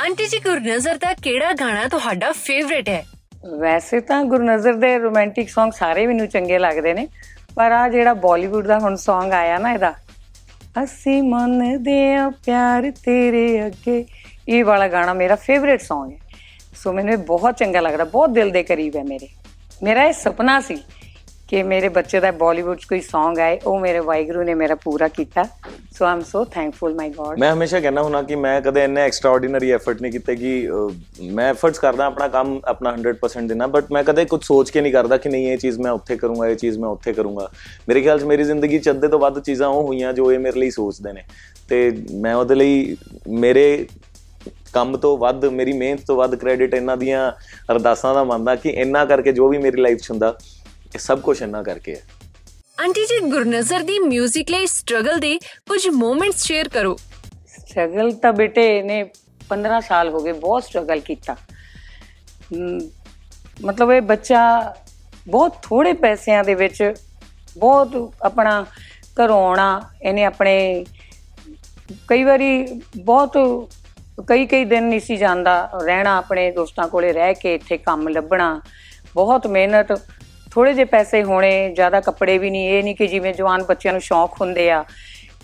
Aunty ਜੀ, ਗੁਰਨਜ਼ਰ ਦਾ ਕਿਹੜਾ ਗਾਣਾ ਤੁਹਾਡਾ ਫੇਵਰਿਟ ਹੈ? ਵੈਸੇ ਤਾਂ ਗੁਰਨਜ਼ਰ ਦੇ ਰੋਮਾਂਟਿਕ Song ਸਾਰੇ ਮੈਨੂੰ ਚੰਗੇ ਲੱਗਦੇ ਨੇ, ਪਰ ਆ ਜਿਹੜਾ ਬਾਲੀਵੁੱਡ ਦਾ ਹੁਣ Song ਆਇਆ ਨਾ ਇਹਦਾ, ਅਸੀਂ ਮੰਨਦੇ ਆ ਪਿਆਰ ਤੇਰੇ ਅੱਗੇ, ਇਹ ਵਾਲਾ ਗਾਣਾ ਮੇਰਾ ਫੇਵਰਿਟ Song ਹੈ। ਸੋ ਮੈਨੂੰ ਇਹ ਬਹੁਤ ਚੰਗਾ ਲੱਗਦਾ, ਬਹੁਤ ਦਿਲ ਦੇ ਕਰੀਬ ਹੈ ਮੇਰੇ। ਮੇਰਾ ਇਹ ਸੁਪਨਾ ਸੀ ਕਿ ਮੇਰੇ ਬੱਚੇ ਦਾ ਬਾਲੀਵੁੱਡ 'ਚ ਕੋਈ Song ਆਏ ਉਹ ਮੇਰੇ ਵਾਹਿਗੁਰੂ ਨੇ ਮੇਰਾ ਪੂਰਾ ਕੀਤਾ। ਸੋ ਆਮ ਸੋ ਥੈਂਕਫੁਲ ਮਾਈ ਗॉड ਮੈਂ ਹਮੇਸ਼ਾ ਕਹਿੰਦਾ ਹੁਣਾ ਕਿ ਮੈਂ ਕਦੇ ਇੰਨੇ ਐਕਸਟਰਾਆਰਡੀਨਰੀ ਐਫਰਟ ਨਹੀਂ ਕੀਤੇ ਕਿ ਅਹ, ਮੈਂ ਐਫਰਟਸ ਕਰਦਾ ਆਪਣਾ ਕੰਮ ਆਪਣਾ 100% ਦੇਣਾ ਬਟ ਮੈਂ ਕਦੇ ਕੁਝ ਸੋਚ ਕੇ ਨਹੀਂ ਕਰਦਾ ਕਿ ਨਹੀਂ ਇਹ ਚੀਜ਼ ਮੈਂ ਉੱਥੇ ਕਰੂੰਗਾ ਇਹ ਚੀਜ਼ ਮੈਂ ਉੱਥੇ ਕਰੂੰਗਾ। ਮੇਰੇ ਖਿਆਲ 'ਚ ਮੇਰੀ ਜ਼ਿੰਦਗੀ 'ਚ ਅੱਧੇ ਤੋਂ ਵੱਧ ਚੀਜ਼ਾਂ ਉਹ ਹੋਈਆਂ ਜੋ ਇਹ ਮੇਰੇ ਲਈ ਸੋਚਦੇ ਨੇ। ਤੇ ਮੈਂ ਉਹਦੇ ਲਈ ਮੇਰੇ ਕੰਮ ਤੋਂ ਵੱਧ ਮੇਰੀ ਮਿਹਨਤ ਤੋਂ ਵੱਧ ਕ੍ਰੈਡਿਟ ਇਹਨਾਂ ਦੀਆਂ ਅਰਦਾਸਾਂ ਦਾ ਮੰਨਦਾ ਕਿ ਇੰਨਾ ਕਰਕੇ ਜੋ ਵੀ ਮੇਰੀ ਲਾਈਫ 'ਚ ਹੁੰਦਾ ਇਹ ਸਭ ਕੁਝ ਇੰਨਾ ਕਰਕੇ ਹੈ। ਆਂਟੀ ਜੀ ਗੁਰਨਜ਼ਰ ਦੀ 뮤직 ਲਈ ਸਟਰਗਲ ਦੇ ਕੁਝ ਮੂਮੈਂਟਸ ਸ਼ੇਅਰ ਕਰੋ। ਸਟਰਗਲ ਤਾਂ ਬੇਟੇ ਨੇ 15 ਸਾਲ ਹੋ ਗਏ ਬਹੁਤ ਸਟਰਗਲ ਕੀਤਾ। ਮਤਲਬ ਇਹ ਬੱਚਾ ਬਹੁਤ ਥੋੜੇ ਪੈਸਿਆਂ ਦੇ ਵਿੱਚ ਬਹੁਤ ਆਪਣਾ ਘਰੋਂ ਆਉਣਾ ਇਹਨੇ ਆਪਣੇ ਕਈ ਵਾਰੀ ਬਹੁਤ ਕਈ ਕਈ ਦਿਨ ਨਹੀਂ ਸੀ ਜਾਂਦਾ ਰਹਿਣਾ ਆਪਣੇ ਦੋਸਤਾਂ ਕੋਲੇ ਰਹਿ ਕੇ ਇੱਥੇ ਕੰਮ ਲੱਭਣਾ। ਬਹੁਤ ਮਿਹਨਤ ਥੋੜੇ ਜਿਹੇ ਪੈਸੇ ਹੋਣੇ ਜ਼ਿਆਦਾ ਕੱਪੜੇ ਵੀ ਨਹੀਂ ਇਹ ਨਹੀਂ ਕਿ ਜਿਵੇਂ ਜਵਾਨ ਬੱਚਿਆਂ ਨੂੰ ਸ਼ੌਂਕ ਹੁੰਦੇ ਆ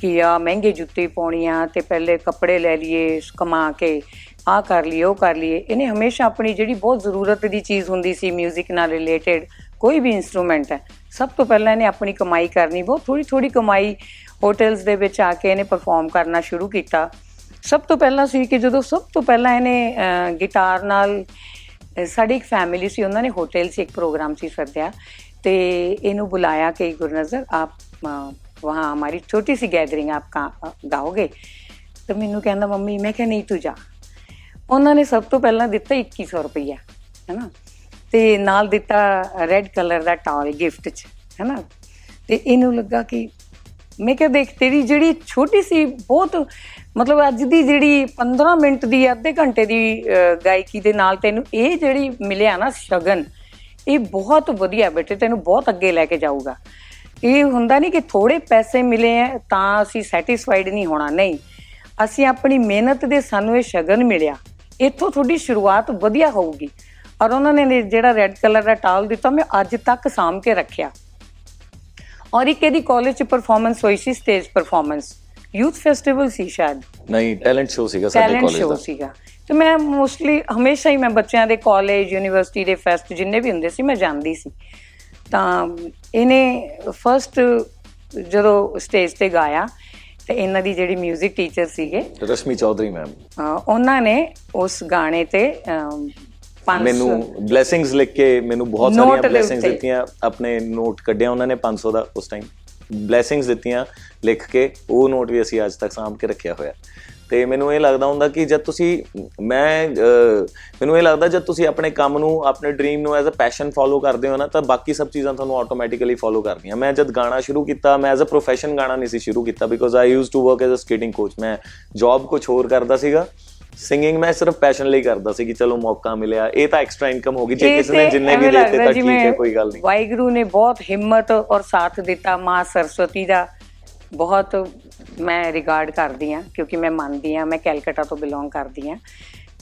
ਕਿ ਆ ਮਹਿੰਗੇ ਜੁੱਤੇ ਪਾਉਣੀਆਂ ਤੇ ਪਹਿਲੇ ਕੱਪੜੇ ਲੈ ਲਈਏ ਕਮਾ ਕੇ ਆ ਕਰ ਲਈਏ ਉਹ ਕਰ ਲਈਏ। ਇਹਨੇ ਹਮੇਸ਼ਾ ਆਪਣੀ ਜਿਹੜੀ ਬਹੁਤ ਜ਼ਰੂਰਤ ਦੀ ਚੀਜ਼ ਹੁੰਦੀ ਸੀ 뮤직 ਨਾਲ ਰਿਲੇਟਡ ਕੋਈ ਵੀ ਇਨਸਟਰੂਮੈਂਟ ਹੈ ਸਭ ਤੋਂ ਪਹਿਲਾਂ ਇਹਨੇ ਆਪਣੀ ਕਮਾਈ ਕਰਨੀ ਬਹੁਤ ਥੋੜੀ ਥੋੜੀ ਕਮਾਈ ਹੋਟਲਸ ਦੇ ਵਿੱਚ ਆ ਕੇ ਇਹਨੇ ਪਰਫਾਰਮ ਕਰਨਾ ਸ਼ੁਰੂ ਕੀਤਾ। ਸਭ ਤੋਂ ਪਹਿਲਾਂ ਸੀ ਕਿ ਜਦੋਂ ਸਭ ਤੋਂ ਪਹਿਲਾਂ ਇਹਨੇ ਅਹ, ਗਿਟਾਰ ਨਾਲ ਅਹ, ਸਾਡੀ ਇੱਕ ਫੈਮਿਲੀ ਸੀ, ਉਹਨਾਂ ਨੇ ਹੋਟਲ 'ਚ ਇੱਕ ਪ੍ਰੋਗਰਾਮ ਸੀ ਸੱਦਿਆ। ਤੇ ਇਹਨੂੰ ਬੁਲਾਇਆ ਕਿ ਗੁਰਨਜ਼ਰ ਆਪ ਵਹਾਂ ਹਮਾਰੀ ਛੋਟੀ ਸੀ ਗੈਦਰਿੰਗ ਆਪ ਗਾਓਗੇ? ਤੇ ਮੈਨੂੰ ਕਹਿੰਦਾ, ਮੰਮੀ, ਮੈਂ ਕਿਹਾ, ਨਹੀਂ ਤੂੰ ਜਾ। ਉਹਨਾਂ ਨੇ ਸਭ ਤੋਂ ਪਹਿਲਾਂ ਦਿੱਤਾ 2100 ਰੁਪਇਆ ਹੈਨਾ? ਤੇ ਨਾਲ ਦਿੱਤਾ ਰੈੱਡ ਕਲਰ ਦਾ ਟਾਵਲ ਗਿਫਟ 'ਚ, ਹੈਨਾ? ਤੇ ਇਹਨੂੰ ਲੱਗਾ ਕਿ, ਮੈਂ ਕਿਹਾ, ਦੇਖ, ਤੇਰੀ ਜਿਹੜੀ ਛੋਟੀ ਸੀ, ਬਹੁਤ ਮਤਲਬ ਅੱਜ ਦੀ ਜਿਹੜੀ 15 ਮਿੰਟ ਦੀ ਅੱਧੇ ਘੰਟੇ ਦੀ ਅਹ, ਗਾਇਕੀ ਦੇ ਨਾਲ ਤੈਨੂੰ ਇਹ ਜਿਹੜੀ ਮਿਲਿਆ ਨਾ ਸ਼ਗਨ ਇਹ ਬਹੁਤ ਵਧੀਆ ਬੇਟੇ ਤੈਨੂੰ ਬਹੁਤ ਅੱਗੇ ਲੈ ਕੇ ਜਾਊਗਾ। ਇਹ ਹੁੰਦਾ ਨਹੀਂ ਕਿ ਥੋੜੇ ਪੈਸੇ ਮਿਲੇ ਆ ਤਾਂ ਅਸੀਂ ਸੈਟੀਸਫਾਈਡ ਨਹੀਂ ਹੋਣਾ ਨਹੀਂ। ਅਸੀਂ ਆਪਣੀ ਮਿਹਨਤ ਦੇ ਸਾਨੂੰ ਇਹ ਸ਼ਗਨ ਮਿਲਿਆ। ਇੱਥੋਂ ਤੁਹਾਡੀ ਸ਼ੁਰੂਆਤ ਵਧੀਆ ਹੋਊਗੀ। ਔਰ ਉਹਨਾਂ ਨੇ ਜਿਹੜਾ ਰੈੱਡ ਕਲਰ ਦਾ ਟਾਵਲ ਦਿੱਤਾ ਮੈਂ ਅੱਜ ਤੱਕ ਸਾਂਭ ਕੇ ਰੱਖਿਆ। ਔਰ ਇੱਕ ਇਹਦੀ ਕਾਲਜ 'ਚ ਪਰਫਾਰਮੈਂਸ ਹੋਈ ਸੀ ਸਟੇਜ ਪਰਫਾਰਮੈਂਸ ਯੂਥ ਫੈਸਟੀਵਲ ਸੀ ਸ਼ਾਇਦ। ਨਹੀਂ ਟੈਲੈਂਟ ਸ਼ੋ ਸੀਗਾ ਸਾਡੇ ਟੈਲੈਂਟ ਕਾਲਜ ਸ਼ੋਅ ਦਾ। ਸੀਗਾ। ਤੇ ਮੈਂ ਮੋਸਟਲੀ ਹਮੇਸ਼ਾ ਹੀ ਮੈਂ ਬੱਚਿਆਂ ਦੇ ਕਾਲਜ ਯੂਨੀਵਰਸਿਟੀ ਦੇ ਫੈਸਟ ਜਿੰਨੇ ਵੀ ਹੁੰਦੇ ਸੀ ਮੈਂ ਜਾਂਦੀ ਸੀ। ਤਾਂ ਇਹਨੇ ਫਰਸਟ ਜਦੋਂ ਸਟੇਜ ਤੇ ਗਾਇਆ ਤੇ ਇਹਨਾਂ ਦੀ ਜਿਹੜੀ 뮤직 ਟੀਚਰ ਸੀਗੇ ਰਸ਼ਮੀ ਚੌਧਰੀ ਮੈਮ ਉਹਨਾਂ ਨੇ ਉਸ ਗਾਣੇ ਤੇ ਮੈਨੂੰ ਬਲੇਸਿੰਗਸ ਲਿਖ ਕੇ ਮੈਨੂੰ ਬਹੁਤ ਸਾਰੀਆਂ ਬਲੇਸਿੰਗਸ। ਦਿੱਤੀਆਂ। ਆਪਣੇ ਨੋਟ ਕੱਢਿਆ ਉਹਨਾਂ ਨੇ 500 ਦਾ ਉਸ ਟਾਈਮ ਬਲੇਸਿੰਗਸ ਦਿੱਤੀਆਂ ਲਿਖ ਕੇ ਉਹ ਨੋਟ ਵੀ ਅਸੀਂ ਅੱਜ ਤੱਕ ਸਾਂਭ ਕੇ ਰੱਖਿਆ ਹੋਇਆ। ਤੇ ਮੈਨੂੰ ਇਹ ਲੱਗਦਾ ਹੁੰਦਾ ਕਿ ਜਦ ਤੁਸੀਂ ਮੈਂ ਅਹ, ਮੈਨੂੰ ਇਹ ਲੱਗਦਾ ਜਦ ਤੁਸੀਂ ਆਪਣੇ ਕੰਮ ਨੂੰ ਆਪਣੇ ਡ੍ਰੀਮ ਨੂੰ ਐਜ਼ ਅ ਪੈਸ਼ਨ ਫੋਲੋ ਕਰਦੇ ਹੋ ਨਾ ਤਾਂ ਬਾਕੀ ਸਭ ਚੀਜ਼ਾਂ ਤੁਹਾਨੂੰ ਆਟੋਮੈਟਿਕਲੀ ਫੋਲੋ ਕਰਦੀਆਂ ਮੈਂ ਜਦ ਗਾਣਾ ਸ਼ੁਰੂ ਕੀਤਾ ਮੈਂ ਐਜ਼ ਅ ਪ੍ਰੋਫੈਸ਼ਨ ਗਾਣਾ ਨਹੀਂ ਸੀ ਸ਼ੁਰੂ ਕੀਤਾ because I used to work as a skating coach ਮੈਂ ਜੌਬ ਕੁਝ ਹੋਰ ਕਰਦਾ ਸੀਗਾ। ਸਿੰਗਿੰਗ ਮੈਂ ਸਿਰਫ ਪੈਸ਼ਨ ਲਈ ਕਰਦਾ ਸੀ ਕਿ ਚਲੋ ਮੌਕਾ ਮਿਲਿਆ। ਇਹ ਤਾਂ ਐਕਸਟਰਾ ਇਨਕਮ ਹੋ ਗਈ। ਜੇ ਕਿਸੇ ਨੇ ਜਿੰਨੇ ਵੀ ਦੇਤੇ ਤਾਂ ਠੀਕ ਹੈ ਕੋਈ ਗੱਲ ਨਹੀਂ। ਵਾਹਿਗੁਰੂ ਨੇ ਬਹੁਤ ਹਿੰਮਤ ਔਰ ਸਾਥ ਦਿੱਤਾ ਮਾਂ ਸਰਸਵਤੀ ਦਾ। ਬਹੁਤ ਮੈਂ ਰਿਗਾਰਡ ਕਰਦੀ ਆ ਕਿਉਂਕਿ ਮੈਂ ਮੰਨਦੀ ਆ ਮੈਂ ਕੈਲਕਟਾ ਤੋਂ ਬਿਲੋਂਗ ਕਰਦੀ ਆ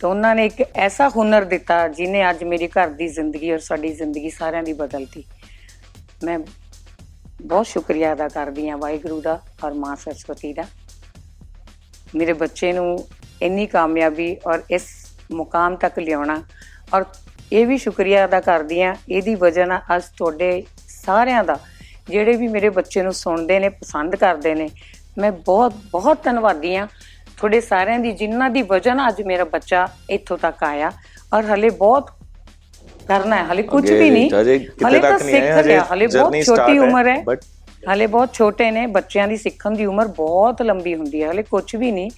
ਤੇ ਉਹਨਾਂ ਨੇ ਇੱਕ ਐਸਾ ਹੁਨਰ ਦਿੱਤਾ ਜਿਨੇ ਅੱਜ ਮੇਰੀ ਘਰ ਦੀ ਜ਼ਿੰਦਗੀ ਔਰ ਸਾਡੀ ਜ਼ਿੰਦਗੀ ਸਾਰਿਆਂ ਦੀ ਬਦਲਤੀ। ਮੈਂ ਬਹੁਤ ਸ਼ੁਕਰੀਆ ਅਦਾ ਕਰਦੀ ਆ ਵਾਹਿਗੁਰੂ ਦਾ ਔਰ ਮਾਂ ਸਰਸਵਤੀ ਦਾ। ਮੇਰੇ ਬੱਚੇ ਨੂੰ ਇੰਨੀ ਕਾਮਯਾਬੀ ਔਰ ਇਸ ਮੁਕਾਮ ਤੱਕ ਲਿਆਉਣਾ। ਔਰ ਇਹ ਵੀ ਸ਼ੁਕਰੀਆ ਅਦਾ ਕਰਦੀ ਆ ਇਹਦੀ ਵਜ੍ਹਾ ਨਾਲ ਅੱਜ ਤੁਹਾਡੇ ਸਾਰਿਆਂ ਦਾ ਜਿਹੜੇ ਵੀ ਮੇਰੇ ਬੱਚੇ ਨੂੰ ਸੁਣਦੇ ਨੇ ਪਸੰਦ ਕਰਦੇ ਨੇ ਮੈਂ ਬਹੁਤ ਬਹੁਤ ਧੰਨਵਾਦੀ ਆ ਤੁਹਾਡੇ ਸਾਰਿਆਂ ਦੀ ਜਿਨ੍ਹਾਂ ਦੀ ਵਜ੍ਹਾ ਨਾਲ ਅੱਜ ਮੇਰਾ ਬੱਚਾ ਇੱਥੋਂ ਤੱਕ ਆਇਆ। ਔਰ ਹਲੇ ਬਹੁਤ ਕਰਨਾ ਹੈ ਹਲੇ ਕੁਝ ਵੀ ਨਹੀਂ। ਹਲੇ ਤਾਂ ਸਿੱਖ ਰਿਹਾ ਹਲੇ ਬਹੁਤ ਛੋਟੀ ਉਮਰ ਹੈ। ਹਲੇ ਬਹੁਤ ਛੋਟੇ ਨੇ ਬੱਚਿਆਂ ਦੀ ਸਿੱਖਣ ਦੀ ਉਮਰ ਬਹੁਤ ਲੰਬੀ ਹੁੰਦੀ ਹੈ ਹਲੇ ਕੁਝ ਵੀ ਨਹੀਂ।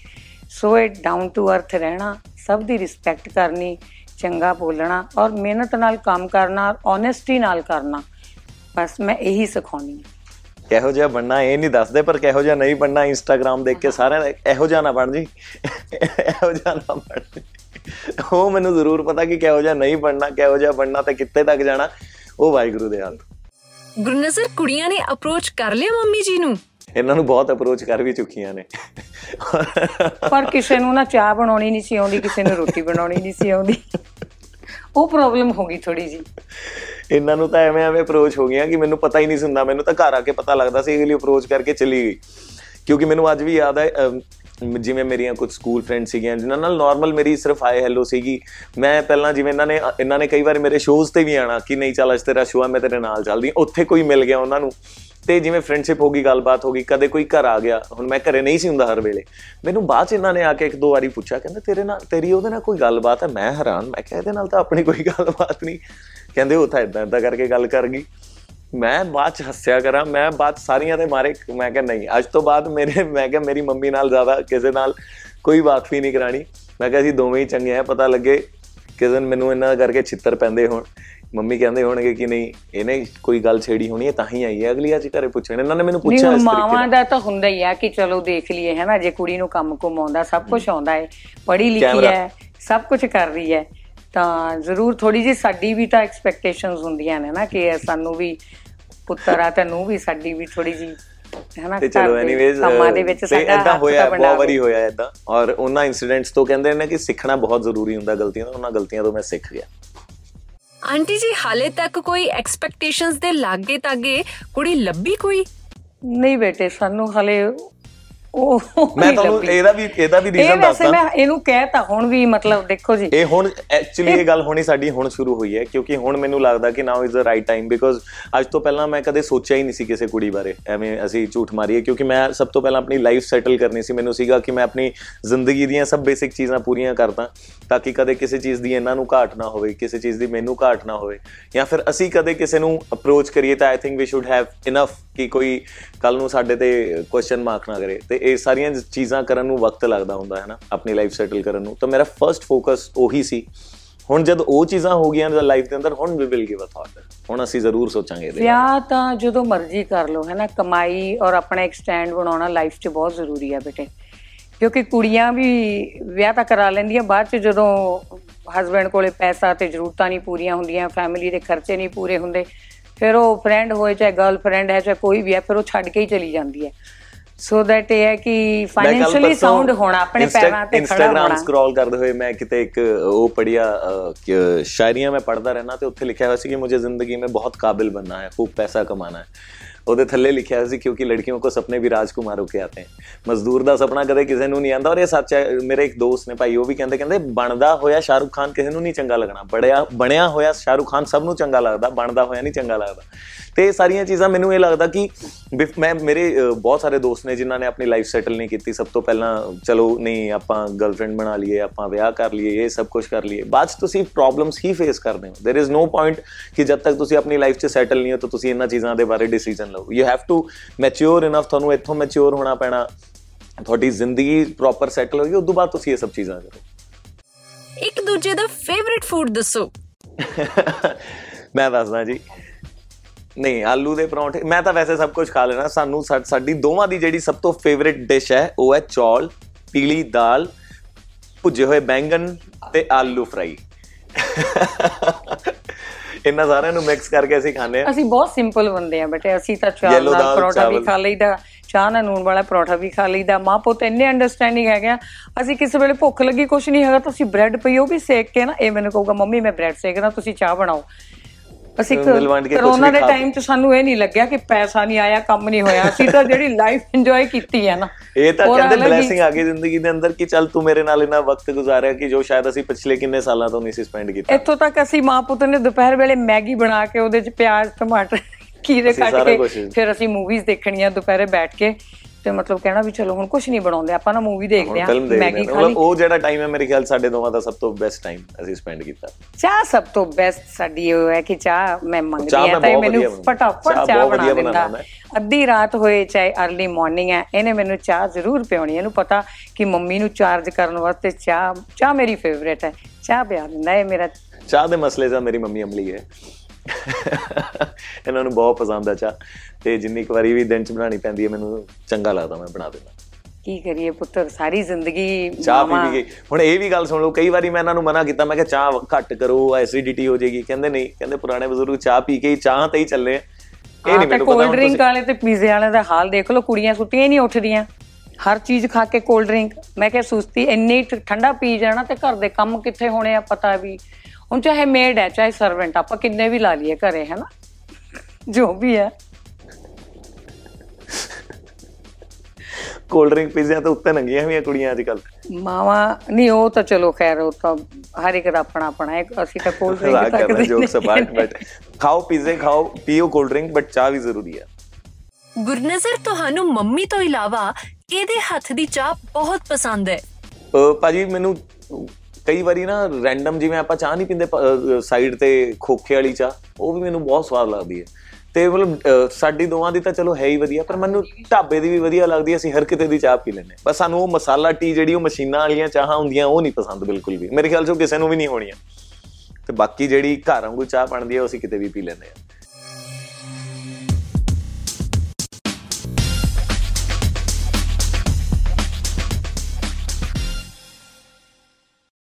ਸੋ ਇਹ ਡਾਊਨ ਟੂ ਅਰਥ ਰਹਿਣਾ ਸਭ ਦੀ ਰਿਸਪੈਕਟ ਕਰਨੀ ਚੰਗਾ ਬੋਲਣਾ ਔਰ ਮਿਹਨਤ ਨਾਲ ਕੰਮ ਕਰਨਾ ਔਰ ਓਨੈਸਟੀ ਨਾਲ ਕਰਨਾ। ਬਸ ਮੈਂ ਇਹੀ ਸਿਖਾਉਣੀ ਹਾਂ ਕਿਹੋ ਜਿਹਾ ਬਣਨਾ ਇਹ ਨਹੀਂ ਦੱਸਦੇ ਪਰ ਕਿਹੋ ਜਿਹਾ ਨਹੀਂ ਬਣਨਾ ਇੰਸਟਾਗ੍ਰam ਦੇਖ ਕੇ ਸਾਰਿਆਂ ਦਾ ਇਹੋ ਜਿਹਾ ਨਾ ਬਣ ਜੀ। ਇਹੋ ਜਿਹਾ ਨਾ ਬਣ। ਉਹ ਮੈਨੂੰ ਜ਼ਰੂਰ ਪਤਾ ਕਿ ਕਿਹੋ ਜਿਹਾ ਨਹੀਂ ਬਣਨਾ ਕਿਹੋ ਜਿਹਾ ਬਣਨਾ ਤੇ ਕਿੱਥੇ ਤੱਕ ਜਾਣਾ ਉਹ ਵਾਹਿਗੁਰੂ ਦੇ ਹੱਥ। ਗੁਰਨਜ਼ਰ ਕੁੜੀਆਂ ਨੇ ਅਪਰੋਚ ਕਰ ਲਿਆ ਮੰਮੀ ਜੀ ਨੂੰ? ਇਹਨਾਂ ਨੂੰ ਬਹੁਤ ਅਪਰੋਚ ਕਰ ਵੀ ਚੁੱਕੀਆਂ ਨੇ। ਪਰ ਕਿਸੇ ਨੂੰ ਨਾ ਚਾਹ ਬਣਾਉਣੀ ਨਹੀਂ ਸੀ ਆਉਂਦੀ ਕਿਸੇ ਨੂੰ ਰੋਟੀ ਬਣਾਉਣੀ ਨਹੀਂ ਸੀ ਆਉਂਦੀ। ਉਹ ਪ੍ਰੋਬਲਮ ਹੋ ਗਈ ਥੋੜੀ ਜੀ ਇਹਨਾਂ ਨੂੰ ਤਾਂ ਐਵੇਂ ਐਵੇਂ ਅਪਰੋਚ ਹੋ ਗਈਆਂ ਕਿ ਮੈਨੂੰ ਪਤਾ ਹੀ ਨਹੀਂ ਸੁਣਦਾ ਮੈਨੂੰ ਤਾਂ ਘਰ ਆ ਕੇ ਪਤਾ ਲੱਗਦਾ ਸੀ ਅਗਲੀ ਅਪਰੋਚ ਕਰਕੇ ਚਲੀ ਗਈ। ਕਿਉਂਕਿ ਮੈਨੂੰ ਅੱਜ ਵੀ ਯਾਦ ਹੈ ਜਿਵੇਂ ਮੇਰੀਆਂ ਕੁਝ ਸਕੂਲ ਫਰੈਂਡ ਸੀਗੀਆਂ ਜਿਨ੍ਹਾਂ ਨਾਲ ਨਾਰਮਲ ਮੇਰੀ ਸਿਰਫ ਹਾਈ ਹੈਲੋ ਸੀਗੀ। ਮੈਂ ਪਹਿਲਾਂ ਜਿਵੇਂ ਇਹਨਾਂ ਨੇ ਇਹਨਾਂ ਨੇ ਕਈ ਵਾਰ ਮੇਰੇ ਸ਼ੋਜ਼ ਤੇ ਵੀ ਆਣਾ ਕਿ ਨਹੀਂ ਚੱਲ ਅੱਜ ਤੇਰਾ ਸ਼ੋਅ ਮੈਂ ਤੇਰੇ ਨਾਲ ਚੱਲਦੀ। ਉੱਥੇ ਕੋਈ ਮਿਲ ਗਿਆ ਉਹਨਾਂ ਨੂੰ। ਤੇ ਜਿਵੇਂ ਫਰੈਂਡਸ਼ਿਪ ਹੋ ਗਈ, ਗੱਲਬਾਤ ਹੋ ਗਈ, ਕਦੇ ਕੋਈ ਘਰ ਆ ਗਿਆ, ਹੁਣ ਮੈਂ ਘਰੇ ਨਹੀਂ ਸੀ ਹੁੰਦਾ ਹਰ ਵੇਲੇ। ਮੈਨੂੰ ਬਾਅਦ ਚ ਇਹਨਾਂ ਨੇ ਆ ਕੇ ਇੱਕ ਦੋ ਵਾਰੀ ਪੁੱਛਿਆ, ਕਹਿੰਦੇ ਤੇਰੇ ਨਾਲ, ਤੇਰੀ ਉਹਦੇ ਨਾਲ ਕੋਈ ਗੱਲਬਾਤ ਹੈ? ਮੈਂ ਹੈਰਾਨ, ਮੈਂ ਕਿਹਾ ਇਹਦੇ ਨਾਲ ਤਾਂ ਆਪਣੀ ਕੋਈ ਗੱਲਬਾਤ ਨਹੀਂ। ਕਹਿੰਦੇ ਉਹ ਤਾਂ ਇਦਾਂ ਇਦਾਂ ਕਰਕੇ ਗੱਲ ਕਰ ਗਈ। ਮੈਂ ਬਾਅਦ ਚ ਹੱਸਿਆ ਕਰਾਂ, ਮੈਂ ਬਾਅਦ ਸਾਰੀਆਂ ਤੇ ਮਾਰੇ, ਮੈਂ ਕਿਹਾ ਨਹੀਂ, ਅੱਜ ਤੋਂ ਬਾਅਦ ਮੇਰੇ, ਮੈਂ ਕਿਹਾ ਮੇਰੀ ਮੰਮੀ ਨਾਲ ਜ਼ਿਆਦਾ ਕਿਸੇ ਨਾਲ ਕੋਈ ਵਾਕਫੀ ਨਹੀਂ ਕਰਾਣੀ। ਮੈਂ ਕਿਹਾ ਅਸੀਂ ਦੋਵੇਂ ਹੀ ਚੰਗੇ ਆ, ਪਤਾ ਲੱਗੇ ਕਿਸੇ ਦਿਨ ਮੈਨੂੰ ਇਹਨਾਂ ਦਾ ਕਰਕੇ ਛਿੱਤਰ ਪੈਂਦੇ ਹੋਣ। ਮੰਮੀ ਕਹਿੰਦੇ ਹੋਣਗੇ ਕਿ ਨਹੀਂ ਇਹਨੇ ਕੋਈ ਗੱਲ ਛੇੜੀ ਹੋਣੀ ਹੈ ਤਾਂ ਹੀ ਆਈ ਹੈ ਅਗਲੀ ਅੱਜ ਘਰੇ ਪੁੱਛਣ। ਇਹਨਾਂ ਨੇ ਮੈਨੂੰ ਪੁੱਛਿਆ ਇਸ ਤਰੀਕੇ ਮਾਵਾਂ ਨਾਲ। ਦਾ ਤਾਂ ਹੁੰਦਾ ਹੀ ਆ ਕਿ ਚਲੋ ਦੇਖ ਲਈਏ ਹੈ ਨਾ ਜੇ ਕੁੜੀ ਨੂੰ ਕੰਮ ਕੁਮ ਆਉਂਦਾ ਸਭ ਕੁਝ ਆਉਂਦਾ ਹੈ ਪੜ੍ਹੀ ਲਿਖੀ। ਹੈ ਸਭ ਕੁਝ ਕਰ ਰਹੀ ਹੈ ਤਾਂ ਜ਼ਰੂਰ ਥੋੜੀ ਜਿਹੀ ਸਾਡੀ ਵੀ ਤਾਂ ਐਕਸਪੈਕਟੇਸ਼ਨਸ ਹੁੰਦੀਆਂ ਨੇ ਨਾ ਕਿ ਸਾਨੂੰ ਵੀ ਪੁੱਤਰ ਆ ਤੈਨੂੰ ਵੀ ਸਾਡੀ ਵੀ ਥੋੜੀ ਜੀ ਹੈ ਨਾ ਤੇ ਚਲੋ ਐਨੀਵੇਜ਼ ਕੰਮਾਂ ਦੇ ਵਿੱਚ ਸਾਡਾ ਇਦਾਂ ਹੋਇਆ ਬਹੁਤ। ਵਾਰੀ ਹੋਇਆ ਇਦਾਂ ਔਰ ਉਹਨਾਂ ਇਨਸੀਡੈਂਟਸ ਤੋਂ ਕਹਿੰਦੇ ਨੇ ਕਿ ਸਿੱਖਣਾ ਬਹੁਤ ਜ਼ਰੂਰੀ ਹੁੰਦਾ ਗਲਤੀਆਂ ਤੋਂ ਉਹਨਾਂ ਗਲਤੀਆਂ ਤੋਂ ਮੈਂ ਸਿੱਖ ਗਿਆ। ਆਂਟੀ ਜੀ, ਹਾਲੇ ਤੱਕ ਕੋਈ ਐਕਸਪੈਕਟੇਸ਼ਨਸ ਦੇ ਲਾਗੇ ਤਾਗੇ ਕੁੜੀ ਲੱਭੀ ਕੋਈ? ਨਹੀਂ ਬੇਟੇ, ਸਾਨੂੰ ਹਲੇ ਉਹ ਮੈਂ ਤੁਹਾਨੂੰ। ਇਹਦਾ ਵੀ ਇਹਦਾ ਵੀ ਇਹ ਰੀਜ਼ਨ ਵੈਸੇ ਦੱਸਦਾ। ਮੈਂ ਇਹਨੂੰ ਕਹਿਤਾ ਹੁਣ ਵੀ ਮਤਲਬ ਦੇਖੋ ਜੀ। ਇਹ ਹੁਣ ਐਕਚੁਅਲੀ ਇਹ ਗੱਲ ਹੋਣੀ ਸਾਡੀ ਹੁਣ ਸ਼ੁਰੂ ਹੋਈ ਹੈ ਕਿਉਂਕਿ ਹੁਣ ਮੈਨੂੰ ਲੱਗਦਾ ਕਿ now is the right time because ਅੱਜ ਤੋਂ ਪਹਿਲਾਂ ਮੈਂ ਕਦੇ ਸੋਚਿਆ ਹੀ ਨਹੀਂ ਸੀ ਕਿਸੇ ਕੁੜੀ ਬਾਰੇ। ਐਵੇਂ ਅਸੀਂ ਝੂਠ ਮਾਰੀਏ ਕਿਉਂਕਿ ਮੈਂ ਸਭ ਤੋਂ ਪਹਿਲਾਂ ਆਪਣੀ ਲਾਈਫ ਸੈਟਲ ਕਰਨੀ ਸੀ। ਮੈਨੂੰ ਸੀਗਾ ਕਿ ਮੈਂ ਆਪਣੀ ਜ਼ਿੰਦਗੀ ਦੀਆਂ ਸਭ ਬੇਸਿਕ ਚੀਜ਼ਾਂ ਪੂਰੀਆਂ ਕਰਦਾ ਤਾਂ ਕਿ ਕਦੇ ਕਿਸੇ ਚੀਜ਼ ਦੀ ਇਹਨਾਂ ਨੂੰ ਘਾਟ ਨਾ ਹੋਵੇ ਕਿਸੇ ਚੀਜ਼ ਦੀ ਮੈਨੂੰ ਘਾਟ ਨਾ ਹੋਵੇ। ਜਾਂ ਫਿਰ ਅਸੀਂ ਕਦੇ ਕਿਸੇ ਨੂੰ ਅਪਰੋਚ ਕਰੀਏ ਤਾਂ I think we should have enough ਕਿ ਕੋਈ ਕੱਲ ਨੂੰ ਸਾਡੇ ਤੇ ਕੁਐਸਚਨ ਮਾਰਕ ਨਾ ਕਰੇ। ਤੇ ਇਹ ਸਾਰੀਆਂ ਚੀਜ਼ਾਂ ਕਰਨ ਨੂੰ ਵਕਤ ਲੱਗਦਾ ਹੁੰਦਾ ਹੈ ਨਾ? ਆਪਣੀ ਲਾਈਫ ਸੈਟਲ ਕਰਨ ਨੂੰ। ਤਾਂ ਮੇਰਾ ਫਰਸਟ ਫੋਕਸ ਉਹੀ ਸੀ। ਹੁਣ ਜਦ ਉਹ ਚੀਜ਼ਾਂ ਹੋ ਗਈਆਂ ਲਾਈਫ ਦੇ ਅੰਦਰ ਹੁਣ we will give a thought ਹੁਣ ਅਸੀਂ ਜ਼ਰੂਰ ਸੋਚਾਂਗੇ ਇਹਦੇ। ਵਿਆਹ ਤਾਂ ਜਦੋਂ ਮਰਜ਼ੀ ਕਰ ਲਓ ਹੈ ਨਾ? ਕਮਾਈ ਔਰ ਆਪਣਾ ਇੱਕ ਸਟੈਂਡ ਬਣਾਉਣਾ ਲਾਈਫ 'ਚ ਬਹੁਤ ਜ਼ਰੂਰੀ ਹੈ ਬੇਟੇ। ਕਿਉਂਕਿ ਕੁੜੀਆਂ ਵੀ ਵਿਆਹ ਤਾਂ ਕਰਾ ਲੈਂਦੀਆਂ ਬਾਅਦ 'ਚ ਜਦੋਂ ਹਸਬੰਡ ਕੋਲੇ ਪੈਸਾ ਤੇ ਜ਼ਰੂਰਤਾਂ ਨਹੀਂ ਪੂਰੀਆਂ ਹੁੰਦੀਆਂ ਫੈਮਿਲੀ ਦੇ ਖਰਚੇ ਨਹੀਂ ਪੂਰੇ ਹੁੰਦੇ ਫਿਰ ਉਹ ਫਰੈਂਡ ਹੋਏ ਚਾਹੇ ਗਰਲਫ੍ਰੈਂਡ ਹੈ ਚਾਹੇ ਕੋਈ ਵੀ ਹੈ ਫਿਰ ਉਹ ਛੱਡ ਕੇ ਹੀ ਚਲੀ ਜਾਂਦੀ ਹੈ। ਸੋ ਦੈਟ ਇਹ ਹੈ ਕਿ ਫਾਈਨੈਂਸ਼ੀਅਲੀ ਸਾਊਂਡ ਹੋਣਾ ਆਪਣੇ ਪੈਰਾਂ ਤੇ ਖੜਾ ਹੋਣਾ। ਇੰਸਟਾਗ੍ਰam ਸਕਰੋਲ ਕਰਦੇ ਹੋਏ ਮੈਂ ਕਿਤੇ ਇੱਕ ਉਹ ਪੜਿਆ ਸ਼ਾਇਰੀਆਂ ਮੈਂ ਪੜਦਾ ਰਹਿਣਾ ਤੇ ਉੱਥੇ ਲਿਖਿਆ ਹੋਇਆ ਸੀ ਕਿ ਮੈਨੂੰ ਜ਼ਿੰਦਗੀ ਮੇਂ ਬਹੁਤ ਕਾਬਿਲ ਬਣਨਾ ਹੈ ਖੂਬ ਪੈਸਾ ਕਮਾਣਾ ਹੈ। ਉਹਦੇ ਥੱਲੇ ਲਿਖਿਆ ਹੋਇਆ ਸੀ ਕਿਉਂਕਿ ਲੜਕੀਆਂ ਕੋ ਸੁਪਨੇ ਵੀ ਰਾਜਕੁਮਾਰੋਂ ਕੇ ਆਤੇ हैं ਮਜ਼ਦੂਰ ਦਾ ਸੁਪਨਾ ਕਦੇ ਕਿਸੇ ਨੂੰ ਨਹੀਂ ਆਂਦਾ ਔਰ ਇਹ ਸੱਚ ਹੈ ਮੇਰੇ ਇੱਕ ਦੋਸਤ ਨੇ ਭਾਈ ਉਹ ਵੀ ਕਹਿੰਦੇ ਕਹਿੰਦੇ ਬਣਦਾ ਹੋਇਆ ਸ਼ਾਹਰੁਖ ਖਾਨ ਕਿਸੇ ਨੂੰ ਨਹੀਂ ਚੰਗਾ ਲੱਗਣਾ ਬੜਿਆ ਬਣਿਆ ਹੋਇਆ ਸ਼ਾਹਰੁਖ ਖਾਨ ਸਭ ਨੂੰ ਚੰਗਾ ਲੱਗਦਾ ਬਣਦਾ ਹੋਇਆ ਨਹੀਂ ਚੰਗਾ ਲੱਗਦਾ ਤੇ ਇਹ ਸਾਰੀਆਂ ਚੀਜ਼ਾਂ ਮੈਨੂੰ ਇਹ ਲੱਗਦਾ ਕਿ ਬਿਫ- ਮੈਂ ਮੇਰੇ ਅ, ਬਹੁਤ ਸਾਰੇ ਦੋਸਤ ਨੇ ਜਿਨ੍ਹਾਂ ਨੇ ਆਪਣੀ ਲਾਈਫ ਸੈਟਲ ਨਹੀਂ ਕੀਤੀ ਸਭ ਤੋਂ ਪਹਿਲਾਂ ਚਲੋ ਨਹੀਂ ਆਪਾਂ ਗਰਲਫ੍ਰੈਂਡ ਬਣਾ ਲਈਏ ਆਪਾਂ ਵਿਆਹ ਕਰ ਲਈਏ ਇਹ ਸਭ ਕੁਝ ਕਰ ਲਈਏ ਬਾਅਦ ਚ ਤੁਸੀਂ ਪ੍ਰੋਬਲਮਸ ਹੀ ਫੇਸ ਕਰਦੇ ਹੋ देयर इज नो ਪੁਆਇੰਟ ਕਿ ਜਦ ਤੱਕ ਤੁਸੀਂ ਆਪਣੀ ਲਾਈਫ 'ਚ ਸੈਟਲ ਨਹੀਂ ਹੋ ਤਾਂ ਤੁਸੀਂ ਇਹਨਾਂ ਚੀਜ਼ਾਂ ਦੇ ਬਾਰੇ ਡਿਸੀਜਨ ਲਓ। You have to mature enough ਤੁਹਾਨੂੰ ਇੱਥੋਂ ਮੈਚੁਰ ਹੋਣਾ ਪੈਣਾ। ਤੁਹਾਡੀ ਜ਼ਿੰਦਗੀ ਪ੍ਰੋਪਰ ਸੈਟਲ ਹੋਈ ਉਸ ਤੋਂ ਬਾਅਦ ਤੁਸੀਂ ਇਹ ਸਭ ਚੀਜ਼ਾਂ ਕਰੋ। ਇੱਕ ਦੂਜੇ ਦਾ ਫੇਵਰਿਟ ਫੂਡ ਦੱਸੋ। ਮੈਂ ਦੱਸਦਾ ਜੀ। ਨਹੀਂ ਆਲੂ ਦੇ ਪਰੌਂਠੇ। ਮੈਂ ਤਾਂ ਵੈਸੇ ਸਭ ਕੁਝ ਖਾ ਲੈਣਾ। ਸਾਨੂੰ ਸਾਡੀ ਦੋਵਾਂ ਦੀ ਜਿਹੜੀ ਸਭ ਤੋਂ ਫੇਵਰਿਟ ਡਿਸ਼ ਹੈ ਉਹ ਹੈ ਚੌਲ ਪੀਲੀ ਦਾਲ ਭੁੱਜੇ ਹੋਏ ਬੈਂਗਨ ਤੇ ਆਲੂ ਫਰਾਈ ਇਹਨਾਂ ਸਾਰਿਆਂ ਨੂੰ ਮਿਕਸ ਕਰਕੇ ਅਸੀਂ ਖਾਂਦੇ ਆ ਅਸੀਂ ਬਹੁਤ ਸਿੰਪਲ ਬੰਦੇ ਆ ਬੇਟੇ ਅਸੀਂ ਤਾਂ ਚਾਹ ਨਾਲ ਪਰੌਠਾ ਵੀ। ਖਾ ਲਈਦਾ ਚਾਹ ਨਾਲ ਨੂਣ ਵਾਲਾ ਪਰੌਠਾ ਵੀ ਖਾ ਲਈਦਾ। ਮਾਂ ਪੁੱਤ ਇੰਨੇ ਅੰਡਰਸਟੈਂਡਿੰਗ ਹੈਗੇ ਆ। ਅਸੀਂ ਕਿਸੇ ਵੇਲੇ ਭੁੱਖ ਲੱਗੀ ਕੁਛ ਨਹੀਂ ਹੈਗਾ ਤੁਸੀਂ ਬ੍ਰੈਡ ਪਈ ਉਹ ਵੀ ਸੇਕ ਕੇ ਨਾ ਇਹ ਮੈਨੂੰ ਕਹੂਗਾ ਮੰਮੀ ਮੈਂ ਬ੍ਰੈਡ ਸੇਕਦਾ ਤੁਸੀਂ ਚਾਹ ਬਣਾਓ। ਅਸੀਂ ਕਰੋਨਾ ਦੇ ਟਾਈਮ 'ਚ ਸਾਨੂੰ ਇਹ ਨਹੀਂ ਲੱਗਿਆ ਕਿ ਪੈਸਾ ਨਹੀਂ ਆਇਆ ਕੰਮ ਨਹੀਂ ਹੋਇਆ। ਅਸੀਂ ਤਾਂ ਜਿਹੜੀ ਲਾਈਫ ਇੰਜੋਏ ਕੀਤੀ ਹੈ ਨਾ ਇਹ ਤਾਂ ਕਹਿੰਦੇ ਬਲੇਸਿੰਗ ਆ ਗਈ ਜ਼ਿੰਦਗੀ ਦੇ ਅੰਦਰ ਕਿ ਚੱਲ ਤੂੰ ਮੇਰੇ ਨਾਲ ਇੰਨਾ ਵਕਤ ਗੁਜ਼ਾਰਿਆ ਕਿ ਜੋ ਸ਼ਾਇਦ ਅਸੀਂ ਪਿਛਲੇ ਕਿੰਨੇ ਸਾਲਾਂ ਤੋਂ ਨਹੀਂ ਸੀ ਸਪੈਂਡ ਕੀਤਾ। ਇੱਥੋਂ ਤੱਕ ਅਸੀਂ ਮਾਂ ਪੁੱਤ ਨੇ ਦੁਪਹਿਰ ਵੇਲੇ ਮੈਗੀ ਬਣਾ ਕੇ ਉਹਦੇ 'ਚ ਪਿਆਜ਼ ਟਮਾਟਰ ਖੀਰੇ ਕੱਟ ਕੇ ਫਿਰ ਅਸੀਂ ਮੂਵੀਜ਼ ਦੇਖਣੀਆਂ ਦੁਪਹਿਰੇ ਬੈਠ ਕੇ। ਤੇ ਮਤਲਬ ਕਹਿਣਾ ਵੀ ਚਲੋ ਹੁਣ ਕੁਝ ਨਹੀਂ ਬਣਾਉਂਦੇ ਆਪਾਂ ਨਾ ਮੂਵੀ ਦੇਖਦੇ ਆ ਮੈਗੀ ਖਾ ਲਈ। ਉਹ ਜਿਹੜਾ ਟਾਈਮ ਹੈ ਮੇਰੇ ਖਿਆਲ ਸਾਡੇ ਦੋਵਾਂ ਦਾ ਸਭ ਤੋਂ ਬੈਸਟ ਟਾਈਮ ਅਸੀਂ ਸਪੈਂਡ ਕੀਤਾ। ਚਾਹ ਸਭ ਤੋਂ ਬੈਸਟ ਸਾਡੀ ਉਹ ਹੈ ਕਿ ਚਾਹ ਮੈਂ ਮੰਗਦੀ ਆ ਤਾਂ ਮੈਨੂੰ। ਫਟਾਫਟ ਚਾਹ ਬਣਾ ਦਿੰਦਾ। ਅੱਧੀ ਰਾਤ ਹੋਏ ਚਾਹੇ अर्ਲੀ ਮਾਰਨਿੰਗ ਹੈ ਇਹਨੇ ਮੈਨੂੰ ਚਾਹ ਜ਼ਰੂਰ ਪਿਉਣੀ ਇਹਨੂੰ ਪਤਾ ਕਿ ਮੰਮੀ ਨੂੰ ਚਾਰਜ ਕਰਨ ਵਾਸਤੇ ਚਾਹ ਚਾਹ ਮੇਰੀ ਫੇਵਰੇਟ ਹੈ। ਚਾਹ ਪਿਆ ਦਿੰਦਾ ਇਹ ਮੇਰਾ ਚਾਹ ਦੇ ਮਸਲੇ 'ਚ ਮੇਰੀ ਮੰਮੀ ਅਮਲੀ ਹੈ। ਇਹਨਾਂ ਨੂੰ ਬਹੁਤ ਪਸੰਦ ਹੈ ਚਾਹ। ਤੇ ਜਿੰਨੀ ਕੁ ਵਾਰੀ ਵੀ ਦਿਨ 'ਚ ਬਣਾਉਣੀ ਪੈਂਦੀ ਹੈ ਮੈਨੂੰ ਚੰਗਾ ਲੱਗਦਾ ਮੈਂ ਬਣਾ ਦਿੰਦਾ। ਕੀ ਕਰੀਏ ਪੁੱਤਰ ਸਾਰੀ ਜ਼ਿੰਦਗੀ ਚਾਹ ਪੀ ਕੇ ਹੁਣ ਇਹ ਵੀ ਗੱਲ ਸੁਣ ਲਓ ਕਈ ਵਾਰੀ ਮੈਂ ਇਹਨਾਂ ਨੂੰ ਮਨਾ ਕੀਤਾ ਮੈਂ ਕਿਹਾ ਚਾਹ ਘੱਟ ਕਰੋ ਐਸਿਡਿਟੀ ਹੋ ਜਾਏਗੀ। ਕਹਿੰਦੇ ਨਹੀਂ ਕਹਿੰਦੇ ਪੁਰਾਣੇ ਬਜ਼ੁਰਗ ਚਾਹ ਪੀ ਕੇ ਹੀ ਚਾਹ ਤੇ ਹੀ ਚੱਲੇ ਆ। ਇਹ ਨਹੀਂ ਮੈਨੂੰ ਪਤਾ ਕੋਲਡ ਡਰਿੰਕ ਵਾਲੇ ਤੇ ਪੀਜ਼ੇ ਵਾਲਿਆਂ ਦਾ ਹਾਲ ਦੇਖ ਲਓ ਕੁੜੀਆਂ ਸੁੱਤੀਆਂ ਹੀ ਨਹੀਂ ਉੱਠਦੀਆਂ। ਹਰ ਚੀਜ਼ ਖਾ ਕੇ ਕੋਲਡ ਡਰਿੰਕ ਮੈਂ ਕਿਹਾ ਸੁਸਤੀ ਇੰਨੀ ਠੰਡਾ ਪੀ ਜਾਣਾ ਤੇ ਘਰ ਦੇ ਕੰਮ ਕਿੱਥੇ ਹੋਣੇ ਆ ਪਤਾ ਵੀ। ਹੁਣ ਚਾਹੇ ਮੇਡ ਹੈ ਚਾਹੇ ਸਰਵੈਂਟ ਆਪਾਂ ਕਿੰਨੇ ਵੀ ਲਾ ਲਈਏ ਘਰੇ ਹੈ ਨਾ ਜੋ ਵੀ ਹੈ। ਕੋਲਡ ਡਰਿੰਕ ਪੀਜ਼ਿਆਂ ਤੋਂ ਉੱਤੇ ਨੰਗੀਆਂ ਹੋਈਆਂ ਕੁੜੀਆਂ ਅੱਜ ਕੱਲ ਮਾਵਾ ਨਹੀਂ ਉਹ ਤਾਂ ਚਲੋ ਖੈਰ ਉਹ ਤਾਂ ਹਰ ਇੱਕ ਦਾ ਆਪਣਾ ਆਪਣਾ ਹੈ। ਅਸੀਂ ਤਾਂ ਕੋਲਡ ਡਰਿੰਕ ਕਰਦਾ ਤੱਕ ਜੋਕਸ ਅਪਾਰਟ ਬਟ ਖਾਓ ਪੀਜ਼ੇ ਖਾਓ ਪੀਓ ਕੋਲਡ ਡਰਿੰਕ ਬਟ ਚਾਹ ਵੀ ਜ਼ਰੂਰੀ ਹੈ। ਗੁਰਨਜ਼ਰ ਤੁਹਾਨੂੰ ਮੰਮੀ ਤੋਂ ਇਲਾਵਾ ਕਿਹਦੇ ਹੱਥ ਦੀ ਚਾਹ ਬਹੁਤ ਪਸੰਦ ਹੈ। ਭਾਜੀ ਮੈਨੂੰ ਕਈ ਵਾਰੀ ਨਾ ਰੈਂਡਮ ਜਿਵੇਂ ਆਪਾਂ ਚਾਹ ਨਹੀਂ ਪੀਂਦੇ ਸਾਈਡ ਤੇ ਖੋਖੇ ਵਾਲੀ ਚਾਹ ਉਹ ਵੀ ਮੈਨੂੰ ਬਹੁਤ ਸਵਾਦ ਲੱਗਦੀ ਹੈ। ਤੇ ਮਤਲਬ ਅਹ, ਸਾਡੀ ਦੋਵਾਂ ਦੀ ਤਾਂ ਚਲੋ ਹੈ ਹੀ ਵਧੀਆ ਪਰ ਮੈਨੂੰ ਢਾਬੇ ਦੀ ਵੀ ਵਧੀਆ ਲੱਗਦੀ ਹੈ ਅਸੀਂ ਹਰ ਕਿਤੇ ਦੀ ਚਾਹ ਪੀ ਲੈਂਦੇ ਹਾਂ। ਪਰ ਸਾਨੂੰ ਉਹ ਮਸਾਲਾ ਟੀ ਜਿਹੜੀ ਉਹ ਮਸ਼ੀਨਾਂ ਵਾਲੀਆਂ ਚਾਹਾਂ ਹੁੰਦੀਆਂ ਉਹ ਨਹੀਂ ਪਸੰਦ ਬਿਲਕੁਲ ਵੀ। ਮੇਰੇ ਖਿਆਲ 'ਚ ਉਹ ਕਿਸੇ ਨੂੰ ਵੀ ਨਹੀਂ ਹੋਣੀਆਂ। ਤੇ ਬਾਕੀ ਜਿਹੜੀ ਘਰ ਵਾਂਗੂ ਚਾਹ ਬਣਦੀ ਹੈ ਉਹ ਅਸੀਂ ਕਿਤੇ ਵੀ ਪੀ ਲੈਂਦੇ ਹਾਂ।